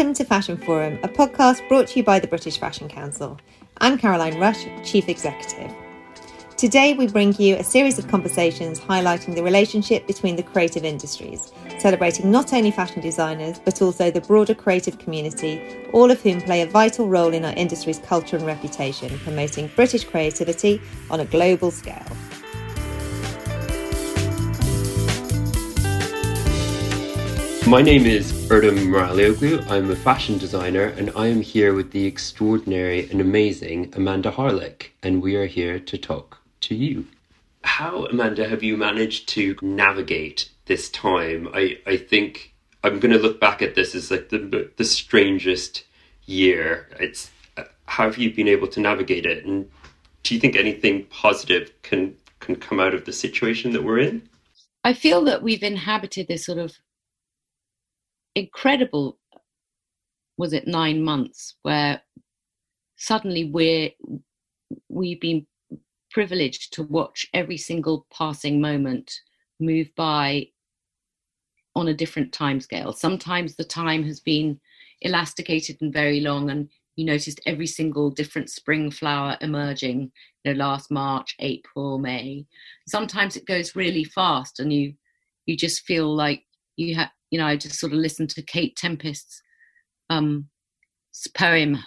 Welcome to Fashion Forum, a podcast brought to you by the British Fashion Council. I'm Caroline Rush, Chief Executive. Today, we bring you a series of conversations highlighting the relationship between the creative industries, celebrating not only fashion designers, but also the broader creative community, all of whom play a vital role in our industry's culture and reputation, promoting British creativity on a global scale. My name is Erdem Moralioglu. I'm a fashion designer and I am here with the extraordinary and amazing Amanda Harlech, and we are here to talk to you. How, Amanda, have you managed to navigate this time? I, I think I'm going to look back at this as like the, the strangest year. It's uh, how have you been able to navigate it, and do you think anything positive can can come out of the situation that we're in? I feel that we've inhabited this sort of incredible was it nine months where suddenly we're we've been privileged to watch every single passing moment move by on a different time scale sometimes the time has been elasticated and very long and you noticed every single different spring flower emerging you know last march april may. Sometimes it goes really fast and you you just feel like you have you know, I just sort of listened to Kate Tempest's um, poem,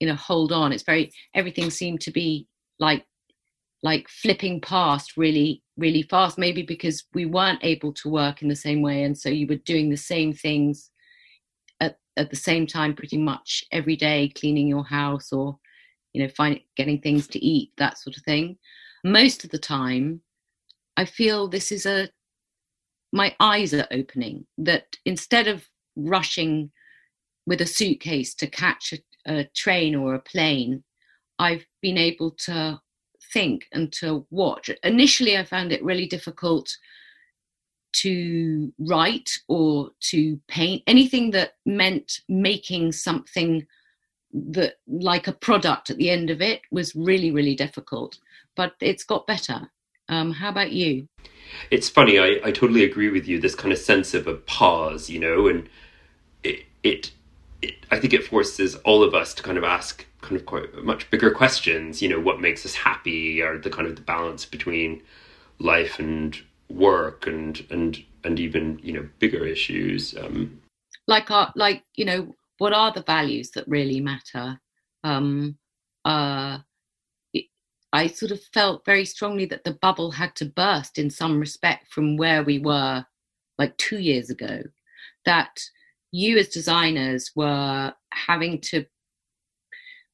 you know, Hold On. It's very, everything seemed to be like, like flipping past really, really fast, maybe because we weren't able to work in the same way. And so you were doing the same things at, at the same time pretty much every day, cleaning your house or, you know, find, getting things to eat, that sort of thing. Most of the time, I feel this is a my eyes are opening that instead of rushing with a suitcase to catch a, a train or a plane, I've been able to think and to watch. Initially, I found it really difficult to write or to paint. Anything that meant making something that like a product at the end of it was really really difficult. But it's got better um, how about you it's funny. I, I totally agree with you. This kind of sense of a pause, you know, and it, it, it I think it forces all of us to kind of ask kind of quite much bigger questions. You know, what makes us happy, or the kind of the balance between life and work, and and and even you know bigger issues. Um, like our like you know what are the values that really matter? Um, uh, I sort of felt very strongly that the bubble had to burst in some respect from where we were like two years ago. That you as designers were having to,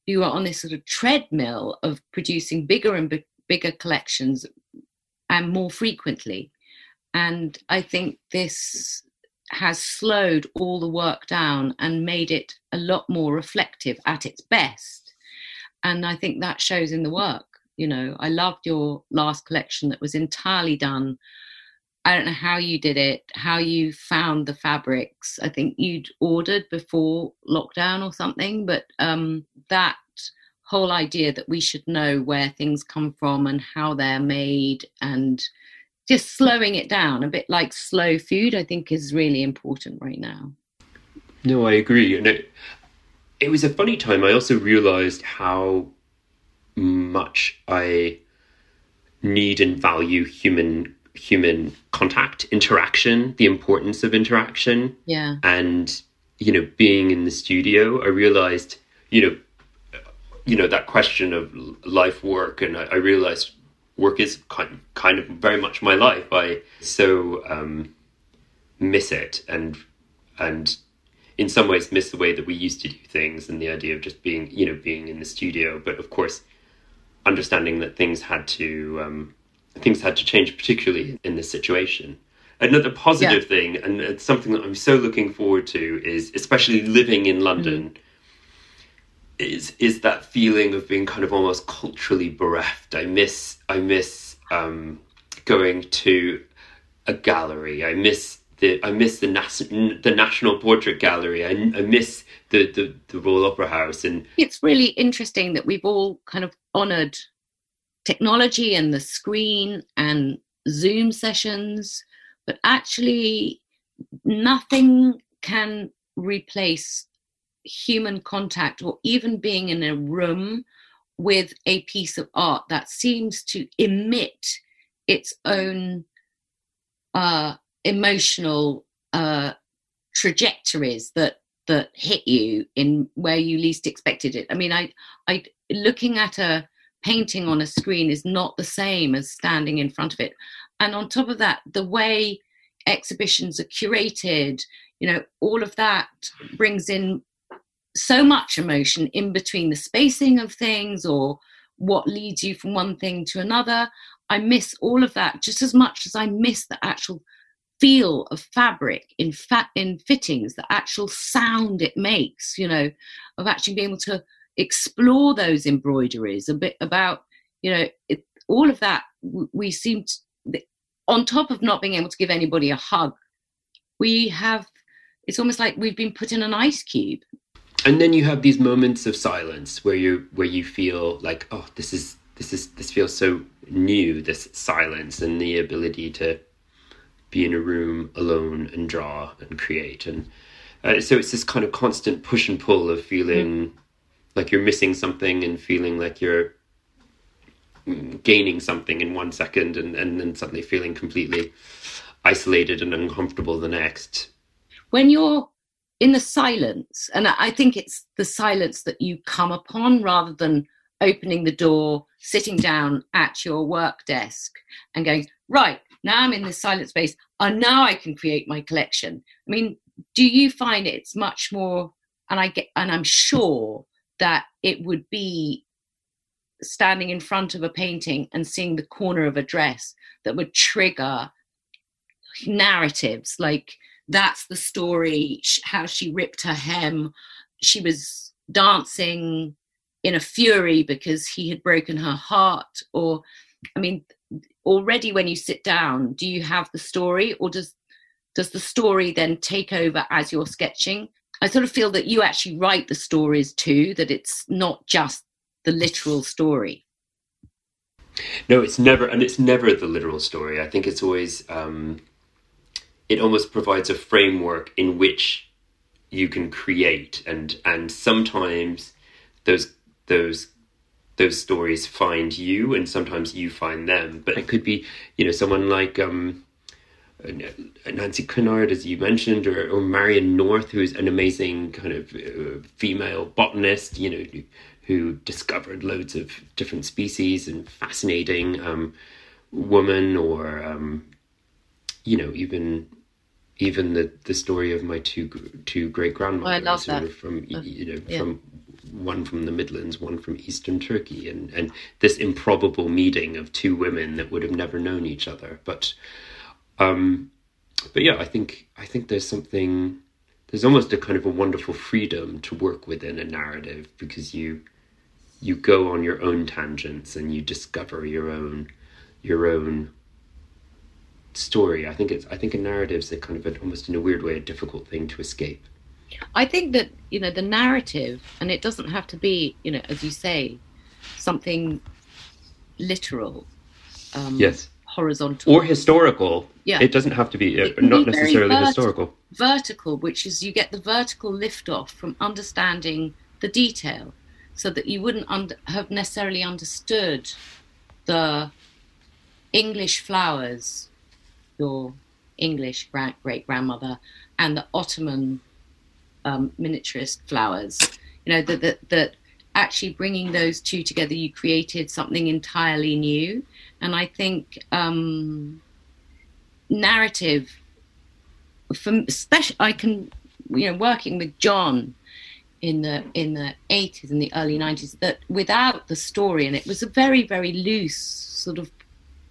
you were on this sort of treadmill of producing bigger and b- bigger collections and more frequently. And I think this has slowed all the work down and made it a lot more reflective at its best. And I think that shows in the work you know i loved your last collection that was entirely done. I don't know how you did it how you found the fabrics. I think you'd ordered before lockdown or something but um, that whole idea that we should know where things come from and how they're made and just slowing it down a bit like slow food i think is really important right now. No i agree and it, it was a funny time. I also realized how much I need and value human human contact, interaction, the importance of interaction. Yeah. And you know, being in the studio, I realized, you know, you know that question of life work, and I, I realized work is kind kind of very much my life. I so um, miss it, and and in some ways miss the way that we used to do things, and the idea of just being you know being in the studio. But of course, understanding that things had to um, things had to change, particularly in this situation. Another positive yeah. thing, and it's something that I'm so looking forward to, is especially living in London. Mm-hmm. Is is that feeling of being kind of almost culturally bereft? I miss I miss um, going to a gallery. I miss the I miss the Nas- the National Portrait Gallery. I, I miss the, the the Royal Opera House, and it's really interesting that we've all kind of honoured technology and the screen and Zoom sessions, but actually nothing can replace human contact or even being in a room with a piece of art that seems to emit its own uh, emotional uh, trajectories that that hit you in where you least expected it. I mean, I, I looking at a painting on a screen is not the same as standing in front of it. And on top of that, the way exhibitions are curated, you know, all of that brings in so much emotion in between the spacing of things or what leads you from one thing to another. I miss all of that just as much as I miss the actual feel of fabric in fat in fittings, the actual sound it makes, you know, of actually being able to explore those embroideries a bit about, you know, it, all of that. We seem to, on top of not being able to give anybody a hug, we have. It's almost like we've been put in an ice cube. And then you have these moments of silence where you where you feel like, oh, this is this is this feels so new. This silence and the ability to be in a room alone and draw and create and uh, so it's this kind of constant push and pull of feeling mm. like you're missing something and feeling like you're gaining something in one second and, and then suddenly feeling completely isolated and uncomfortable the next when you're in the silence and i think it's the silence that you come upon rather than opening the door sitting down at your work desk and going right now I'm in this silent space, and now I can create my collection. I mean, do you find it's much more? And I get, and I'm sure that it would be standing in front of a painting and seeing the corner of a dress that would trigger narratives like that's the story how she ripped her hem she was dancing in a fury because he had broken her heart or i mean already when you sit down do you have the story or does does the story then take over as you're sketching? I sort of feel that you actually write the stories too that it's not just the literal story. No it's never and it's never the literal story. I think it's always um it almost provides a framework in which you can create and and sometimes those those those stories find you and sometimes you find them. But it could be, you know, someone like um, Nancy Cunard, as you mentioned, or, or Marianne North, who's an amazing kind of uh, female botanist, you know, who discovered loads of different species and fascinating um, woman, or um, you know, even even the the story of my two two great grandmothers, oh, I love that. from you know yeah. from one from the Midlands, one from Eastern Turkey, and, and this improbable meeting of two women that would have never known each other. But, um, but yeah, I think I think there's something there's almost a kind of a wonderful freedom to work within a narrative because you you go on your own tangents and you discover your own your own story. I think it's I think a narrative's a kind of a, almost in a weird way a difficult thing to escape. I think that you know the narrative, and it doesn't have to be you know as you say something literal. Um, yes. Horizontal or historical. Yeah. It doesn't have to be uh, not be necessarily historical. Vertical, which is you get the vertical lift off from understanding the detail, so that you wouldn't under- have necessarily understood the English flowers, your English great grandmother, and the Ottoman um, miniaturist flowers. You know that that that actually bringing those two together, you created something entirely new. And I think um, narrative, from especially, I can, you know, working with John in the in the 80s and the early 90s, that without the story, and it was a very very loose sort of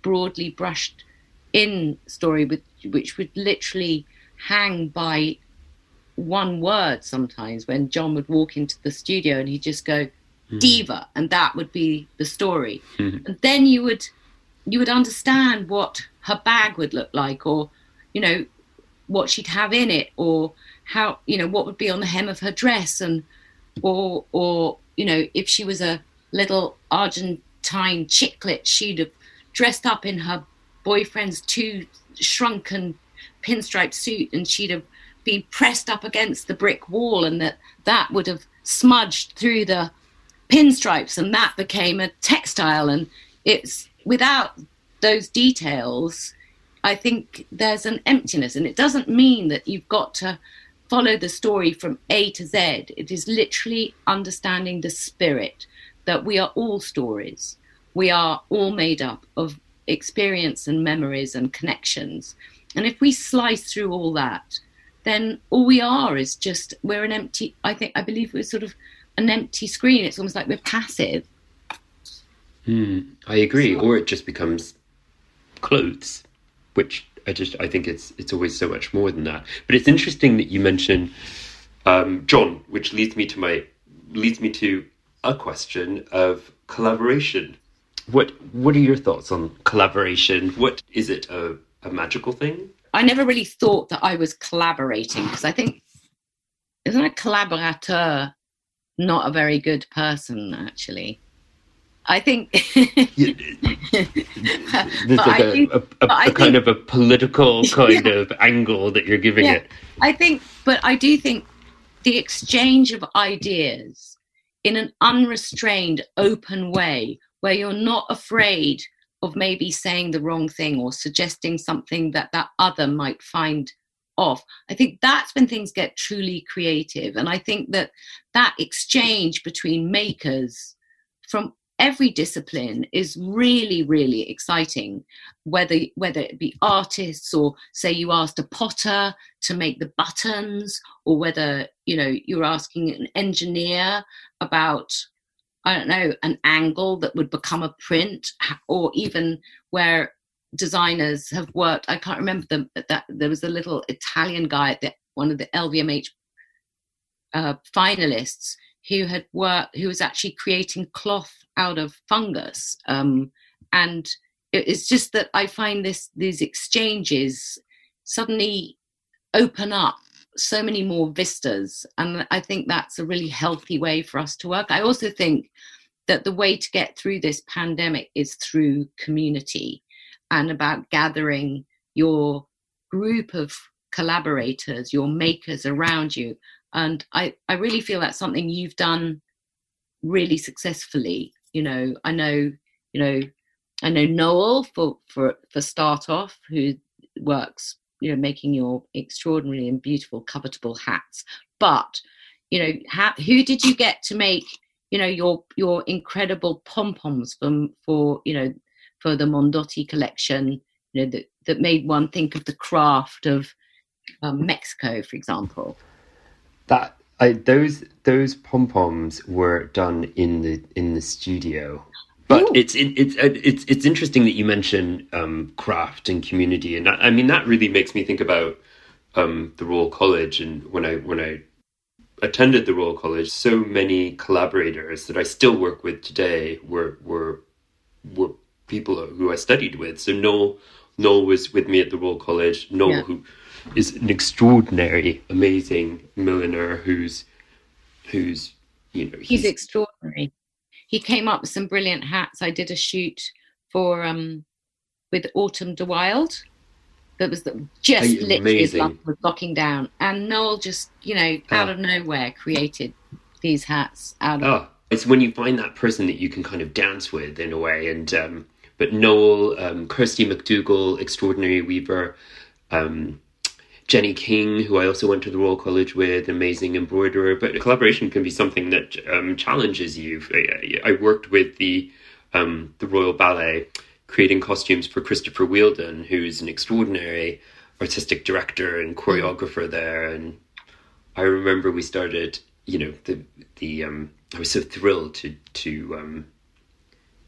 broadly brushed in story with which would literally hang by one word sometimes when John would walk into the studio and he'd just go mm. diva and that would be the story mm. and then you would you would understand what her bag would look like or you know what she'd have in it or how you know what would be on the hem of her dress and or or you know if she was a little argentine chicklet she'd have dressed up in her boyfriend's too shrunken pinstripe suit and she'd have pressed up against the brick wall and that that would have smudged through the pinstripes and that became a textile. And it's without those details i think there's an emptiness. And it doesn't mean that you've got to follow the story from a to z. It is literally understanding the spirit that we are all stories. We are all made up of experience and memories and connections. And if we slice through all that then all we are is just we're an empty i think i believe we're sort of an empty screen. It's almost like we're passive. Mm, i agree. Or it just becomes clothes which i just i think it's it's always so much more than that. But it's interesting that you mention um, john which leads me to my leads me to a question of collaboration. What what are your thoughts on collaboration? What is it a, a magical thing I never really thought that I was collaborating because I think isn't a collaborateur not a very good person actually? I think yeah, there's like a, think, a, a, a kind of a political kind yeah, of angle that you're giving yeah, it. I think, but I do think the exchange of ideas in an unrestrained, open way where you're not afraid of maybe saying the wrong thing or suggesting something that that other might find off. I think that's when things get truly creative and i think that that exchange between makers from every discipline is really really exciting. Whether whether it be artists or say you asked a potter to make the buttons or whether you know you're asking an engineer about I don't know, an angle that would become a print, or even where designers have worked. I can't remember them, that there was a little Italian guy at the, one of the LVMH uh, finalists who had worked, who was actually creating cloth out of fungus. Um, and it's just that I find this these exchanges suddenly open up so many more vistas. And I think that's a really healthy way for us to work. I also think that the way to get through this pandemic is through community and about gathering your group of collaborators, your makers around you. And I, I really feel that's something you've done really successfully. You know, I know, you know, I know Noel for for for start off, who works you know making your extraordinary and beautiful covetable hats. But you know how, who did you get to make you know your your incredible pom poms from for you know for the Mondotti collection you know that that made one think of the craft of um, Mexico for example? That I, those those pom poms were done in the in the studio but Ooh. it's it, it's it's it's interesting that you mention um, craft and community, and I, I mean that really makes me think about um, the Royal College. And when I when I attended the Royal College, so many collaborators that I still work with today were were were people who I studied with. So Noel Noel was with me at the Royal College. Noel, yeah. who is an extraordinary, amazing milliner, who's who's you know he's, he's extraordinary he came up with some brilliant hats. I did a shoot for um with Autumn de Wilde that was the, just Amazing. literally was locking down, and Noel just you know out oh. of nowhere created these hats out of. Oh, it's when you find that person that you can kind of dance with in a way, and um, but Noel, um, Kirsty McDougall, extraordinary weaver. Um, Jenny King, who I also went to the Royal College with, an amazing embroiderer. But collaboration can be something that um, challenges you. I, worked with the um, the Royal Ballet, creating costumes for Christopher Wheeldon, who's an extraordinary artistic director and choreographer there. And I remember we started, you know, the the um, I was so thrilled to to um,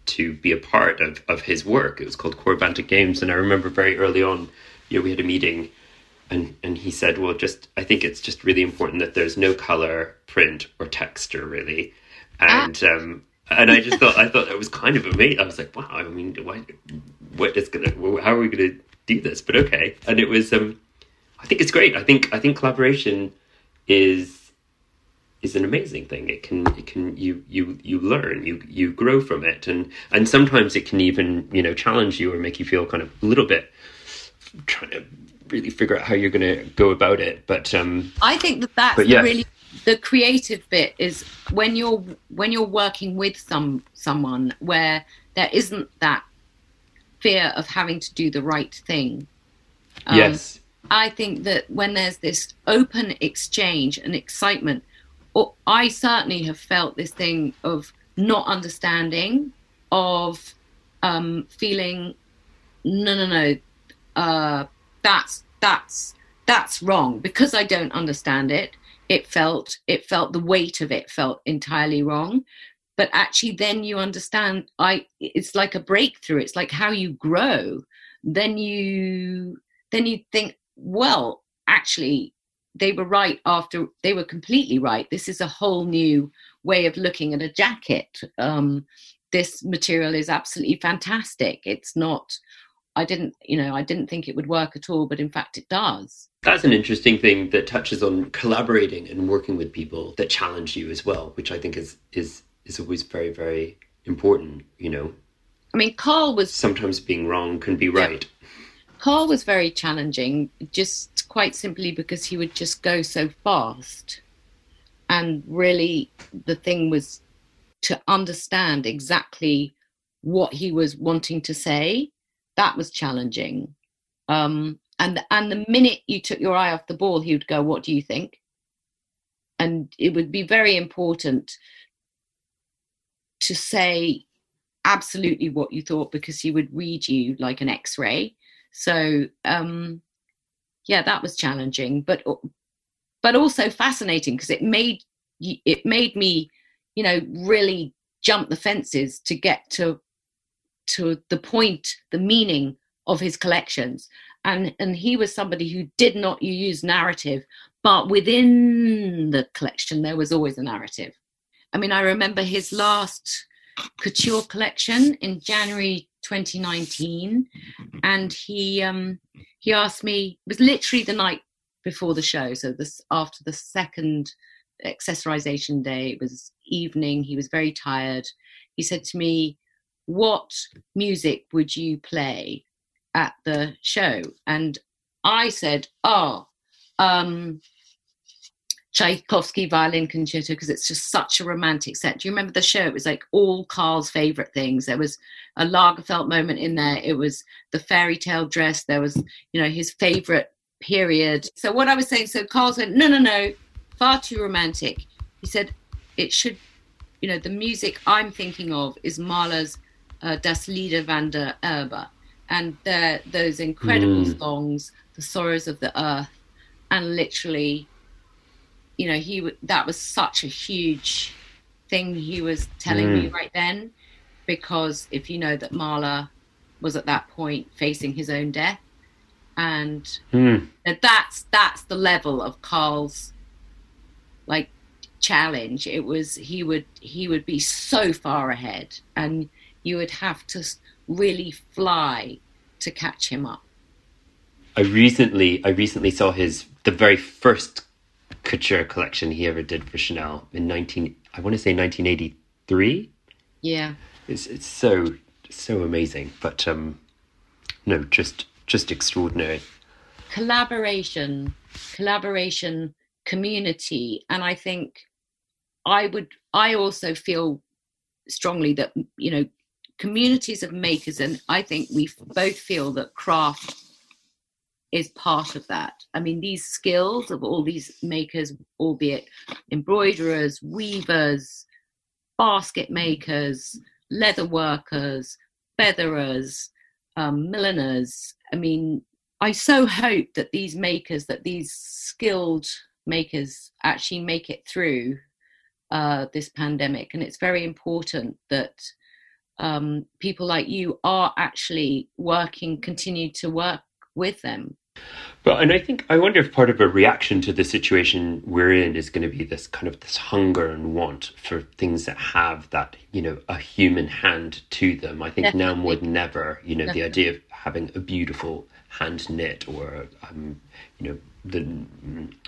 to be a part of, of his work. It was called Corybantic Games, and I remember very early on, you know, we had a meeting and and he said, well, just I think it's just really important that there's no color, print, or texture really, and ah. um, and I just thought I thought that was kind of amazing. I was like, wow, I mean, why, what is gonna, how are we gonna do this? But okay, and it was, um, I think it's great. I think I think collaboration is is an amazing thing. It can it can you you you learn you you grow from it, and and sometimes it can even you know challenge you or make you feel kind of a little bit trying to really figure out how you're going to go about it. But um, I think that that's yeah. really the creative bit is when you're when you're working with some someone where there isn't that fear of having to do the right thing. Um, yes. I think that when there's this open exchange and excitement, or I certainly have felt this thing of not understanding, of um, feeling, no, no, no, uh, that's that's that's wrong because I don't understand it. It felt it felt the weight of it felt entirely wrong, but actually then you understand. I it's like a breakthrough. It's like how you grow. Then you then you think, well, actually, they were right after they were completely right. This is a whole new way of looking at a jacket. Um, this material is absolutely fantastic. It's not I didn't, you know, I didn't think it would work at all, but in fact it does. That's an interesting thing that touches on collaborating and working with people that challenge you as well, which I think is is is always very very important, you know. I mean, Karl was sometimes being wrong can be right. Yeah. Karl was very challenging, just quite simply because he would just go so fast. And really, the thing was to understand exactly what he was wanting to say that was challenging. Um, and and the minute you took your eye off the ball, he would go, "What do you think?" And it would be very important to say absolutely what you thought because he would read you like an X-ray. So um, yeah, that was challenging, but but also fascinating because it made it made me, you know, really jump the fences to get to to the point, the meaning of his collections. And, and he was somebody who did not use narrative, but within the collection, there was always a narrative. I mean, I remember his last couture collection in January 2019, and he um, he asked me. It was literally the night before the show, so this after the second accessorization day. It was evening. He was very tired. He said to me, what music would you play at the show? And I said, oh, um, Tchaikovsky violin concerto because it's just such a romantic set. Do you remember the show? It was like all Karl's favorite things. There was a Lagerfeld moment in there. It was the fairy tale dress. There was, you know, his favorite period. So what I was saying, so Karl said, no, no, no, far too romantic. He said, it should, you know, the music I'm thinking of is Mahler's uh, Das Lieder van der Erde, and those incredible mm. songs, The Sorrows of the Earth, and literally, you know, he that was such a huge thing he was telling mm. me right then, because if you know that Mahler was at that point facing his own death, and mm. that's that's the level of Karl's like challenge. It was he would he would be so far ahead and you would have to really fly to catch him up. I recently I recently saw his the very first couture collection he ever did for Chanel in 19 I want to say 1983. Yeah. It's it's so so amazing, but um no, just just extraordinary. Collaboration, collaboration, community, and I think I would I also feel strongly that you know communities of makers, and I think we both feel that craft is part of that. I mean, these skills of all these makers, albeit embroiderers, weavers, basket makers, leather workers, featherers, um, milliners. I mean, I so hope that these makers, that these skilled makers actually make it through uh, this pandemic. And it's very important that um, people like you are actually working, continue to work with them. But and I think I wonder if part of a reaction to the situation we're in is going to be this kind of this hunger and want for things that have that you know a human hand to them. I think Definitely. now more than ever, you know, Definitely. the idea of having a beautiful hand knit or um, you know the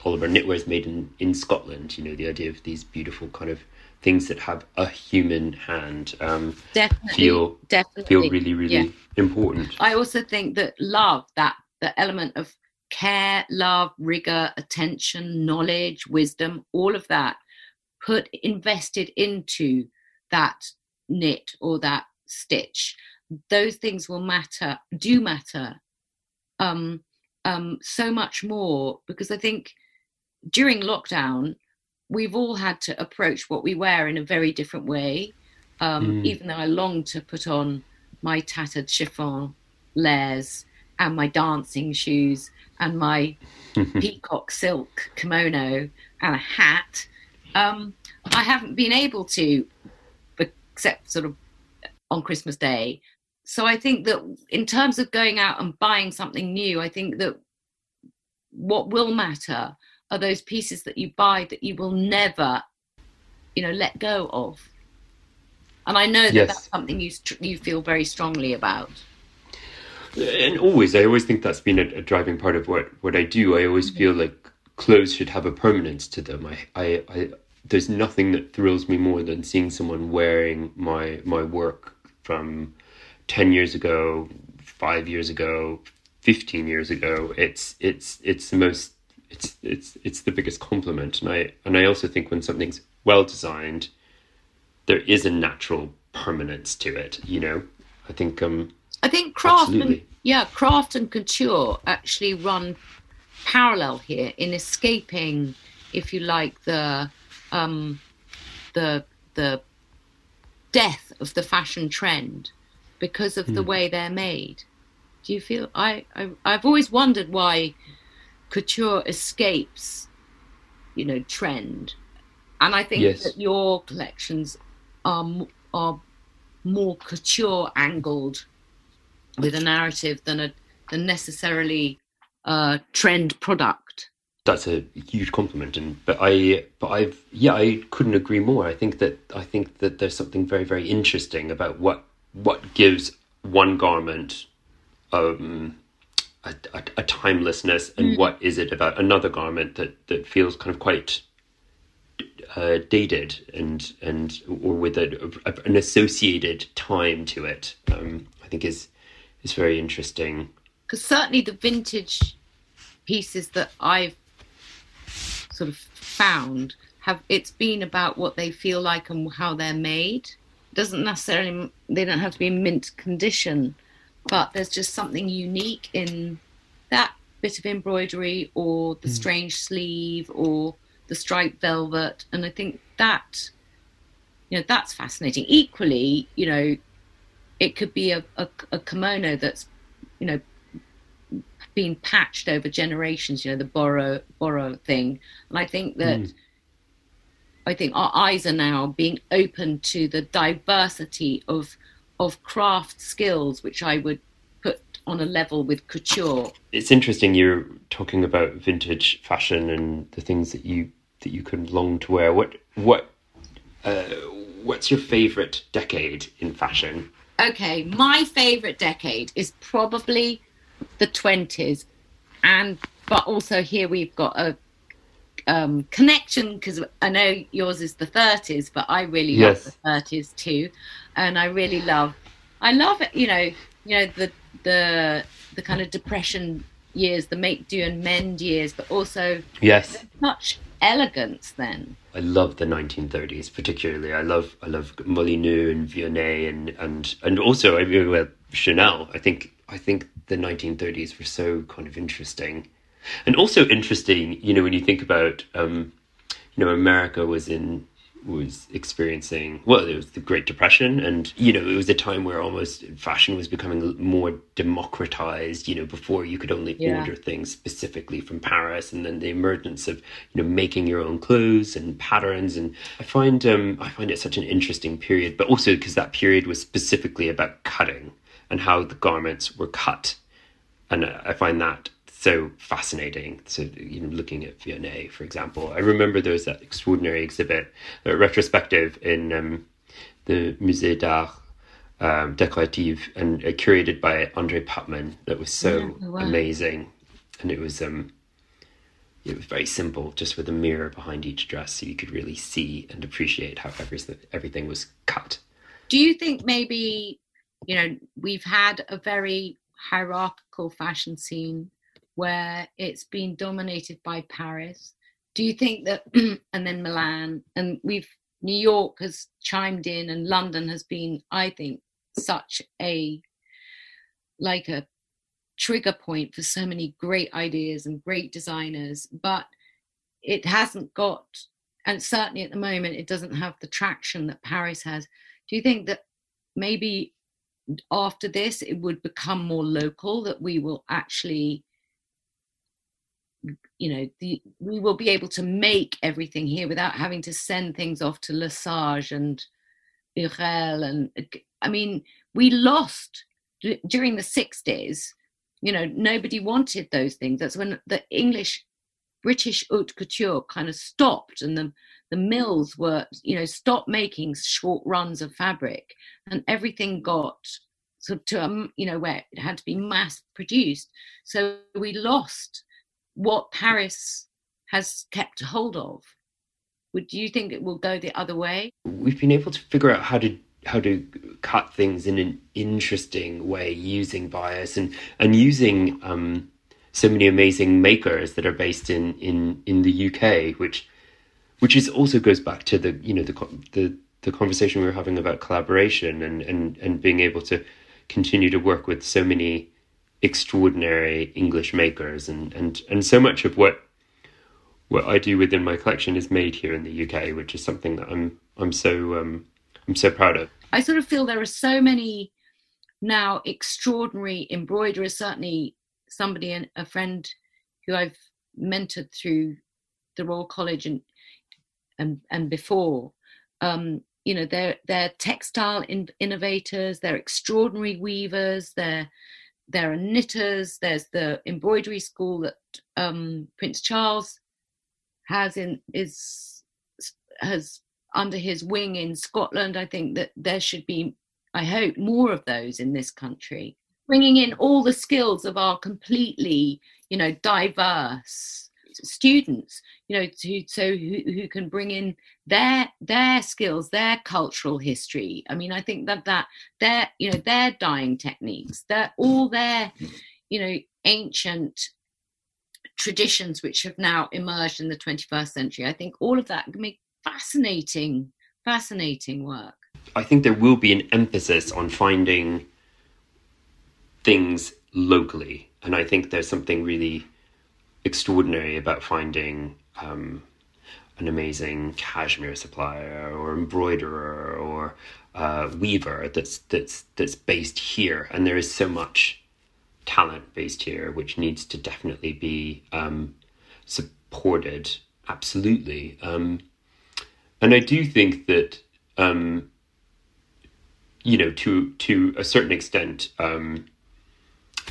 all of our knitwear is made in in Scotland. You know, the idea of these beautiful kind of things that have a human hand um, definitely, feel definitely. feel really really yeah. important. I also think that love that the element of care, love, rigor, attention, knowledge, wisdom, all of that put invested into that knit or that stitch. Those things will matter, do matter um, um, so much more because I think during lockdown, we've all had to approach what we wear in a very different way. Um, mm. Even though I long to put on my tattered chiffon layers and my dancing shoes and my peacock silk kimono and a hat, um, I haven't been able to, except sort of on Christmas Day. So I think that in terms of going out and buying something new, I think that what will matter are those pieces that you buy that you will never, you know, let go of. And I know that yes. that's something you you feel very strongly about. And always, I always think that's been a, a driving part of what what I do. I always mm-hmm. feel like clothes should have a permanence to them. I, I, I there's nothing that thrills me more than seeing someone wearing my my work from 10 years ago 5 years ago 15 years ago it's it's it's the most it's it's it's the biggest compliment. And i and i also think when something's well designed there is a natural permanence to it you know? I think um i think craft absolutely. and yeah craft and couture actually run parallel here in escaping if you like the um, the the death of the fashion trend because of mm. the hmm. way they're made. Do you feel? I, I I've always wondered why couture escapes, you know, trend, and I think yes. that your collections are are more couture angled with a narrative than a than necessarily a trend product that's a huge compliment and but i but i've yeah i couldn't agree more i think that i think that there's something very very interesting about what what gives one garment um a, a, a timelessness and mm. what is it about another garment that that feels kind of quite uh, dated and and or with a, an associated time to it um i think is is very interesting because certainly the vintage pieces that i've sort of found have it's been about what they feel like and how they're made. Doesn't necessarily they don't have to be in mint condition, but there's just something unique in that bit of embroidery or the mm. strange sleeve or the striped velvet, and I think that you know that's fascinating. Equally, you know, it could be a, a, a kimono that's you know been patched over generations, you know, the boro boro thing. And I think that mm. I think our eyes are now being open to the diversity of of craft skills, which I would put on a level with couture. It's interesting you're talking about vintage fashion and the things that you that you can long to wear. What what uh, what's your favorite decade in fashion? Okay, my favorite decade is probably the 20s and but also here we've got a um, connection because I know yours is the 30s, but I really yes. love the 30s too, and I really love, I love it. You know, you know the the the kind of depression years, the make do and mend years, but also yes, much elegance then. I love the 1930s, particularly. I love I love Molyneux and Vionnet and and and also I really Chanel. I think I think the 1930s were so kind of interesting, and also interesting. You know, when you think about, um, you know, America was in was experiencing well it was the great depression and you know it was a time where almost fashion was becoming more democratized you know before you could only yeah. order things specifically from paris and then the emergence of you know making your own clothes and patterns and i find um i find it such an interesting period but also because that period was specifically about cutting and how the garments were cut. And I find that so fascinating. So, you know, looking at Vionnet, for example, I remember there was that extraordinary exhibit, a retrospective in um, the Musée d'Art um, Décoratif and uh, curated by Andre Putman that was so yeah, wow. amazing. And it was, um, it was very simple, just with a mirror behind each dress, so you could really see and appreciate how everything everything was cut. Do you think maybe you know, we've had a very hierarchical fashion scene where it's been dominated by Paris? Do you think that, and then Milan, and we've New York has chimed in, and London has been, I think, such a like a trigger point for so many great ideas and great designers, but it hasn't got, and certainly at the moment, it doesn't have the traction that Paris has. Do you think that maybe after this it would become more local, that we will actually you know the, we will be able to make everything here without having to send things off to Lesage and Hurel and I mean we lost during the 60s you know nobody wanted those things. That's when the english british haute couture kind of stopped and the the mills were you know stopped making short runs of fabric. And everything got sort of to um, you know where it had to be mass produced. So we lost what paris has kept hold of would you think it will go the other way? We've been able to figure out how to how to cut things in an interesting way using bias and and using um, so many amazing makers that are based in in in the UK, which which is also goes back to the you know the the the conversation we were having about collaboration and and and being able to continue to work with so many extraordinary English makers and and and so much of what what I do within my collection is made here in the UK, which is something that I'm I'm so um, I'm so proud of. I sort of feel there are so many now extraordinary embroiderers. Certainly, somebody, a friend who I've mentored through the Royal College and and and before. Um, you know, they're they're textile in, innovators. They're extraordinary weavers. They're there are knitters. There's the embroidery school that um, Prince Charles has in is has under his wing in Scotland. I think that there should be, I hope, more of those in this country, bringing in all the skills of our completely, you know, diverse students, you know, to, so who, who can bring in their their skills, their cultural history. I mean, I think that that their, you know, their dyeing techniques, they're all their, you know, ancient traditions which have now emerged in the 21st century. I think all of that can make fascinating, fascinating work. I think there will be an emphasis on finding things locally. And I think there's something really extraordinary about finding um, an amazing cashmere supplier or embroiderer or uh, weaver that's that's that's based here. And there is so much talent based here, which needs to definitely be um, supported. Absolutely. Um, and I do think that um, you know to to a certain extent um,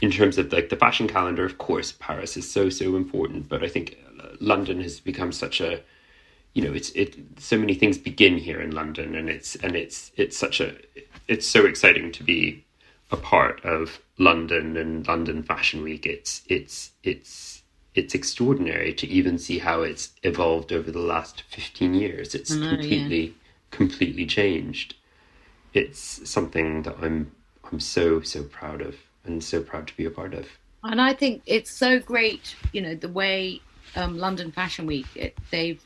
in terms of like the fashion calendar of course Paris is so so important but I think uh, London has become such a you know it's it so many things begin here in London and it's and it's it's such a it's so exciting to be a part of London and London Fashion Week it's it's it's it's extraordinary to even see how it's evolved over the last 15 years. It's know, completely, yeah. completely changed. It's something that I'm, I'm so, so proud of and so proud to be a part of. And I think it's so great, you know, the way um, London Fashion Week, it, they've,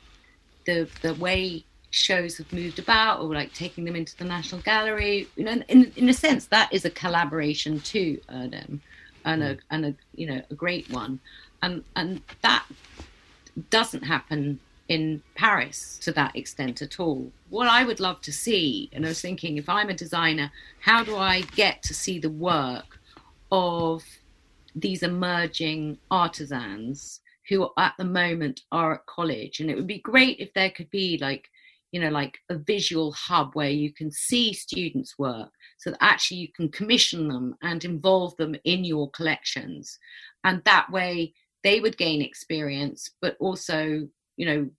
the, the way shows have moved about or like taking them into the National Gallery, you know, in, in a sense, that is a collaboration too, Erdem, and a, and a, you know, a great one and and that doesn't happen in Paris to that extent at all. What I would love to see, and I was thinking, if I'm a designer, how do I get to see the work of these emerging artisans who at the moment are at college? And it would be great if there could be like, you know, like a visual hub where you can see students' work so that actually you can commission them and involve them in your collections. And that way, they would gain experience, but also, you know,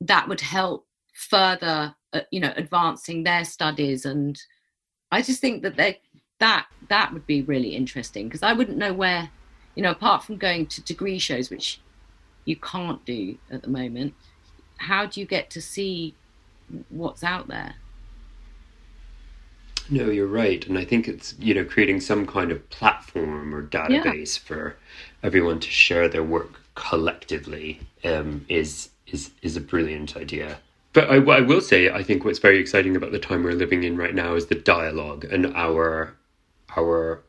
that would help further, uh, you know, advancing their studies. And I just think that they, that that would be really interesting because I wouldn't know where, you know, apart from going to degree shows, which you can't do at the moment. How do you get to see what's out there? No, you're right, and I think it's you know creating some kind of platform or database yeah. for everyone to share their work collectively um, is is is a brilliant idea. But I, I will say, I think what's very exciting about the time we're living in right now is the dialogue and our our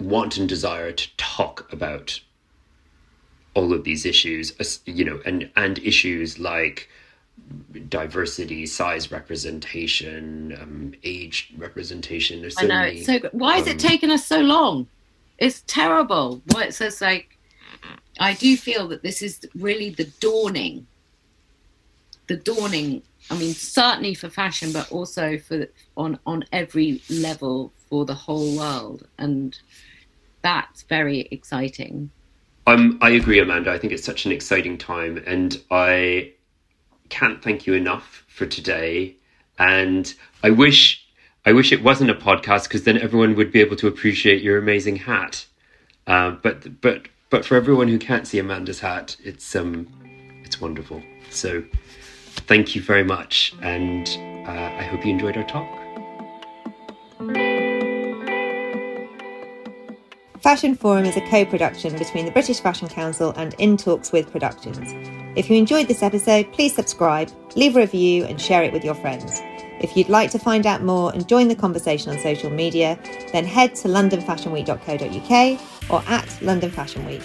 want and desire to talk about all of these issues, you know, and and issues like diversity, size representation, um, age representation. There's so I know many, it's so. Good. Why um, has it um, taken us so long? It's terrible. Why it says like, I do feel that this is really the dawning. The dawning. I mean, certainly for fashion, but also for on on every level for the whole world, and that's very exciting. Um, I agree, Amanda. I think it's such an exciting time, and I can't thank you enough for today. And I wish I wish it wasn't a podcast because then everyone would be able to appreciate your amazing hat. Uh, but but but for everyone who can't see Amanda's hat, it's um it's wonderful. So thank you very much, and uh, I hope you enjoyed our talk. Fashion Forum is a co production between the British Fashion Council and In Talks With Productions. If you enjoyed this episode, please subscribe, leave a review, and share it with your friends. If you'd like to find out more and join the conversation on social media, then head to londonfashionweek.co.uk or at London Fashion Week.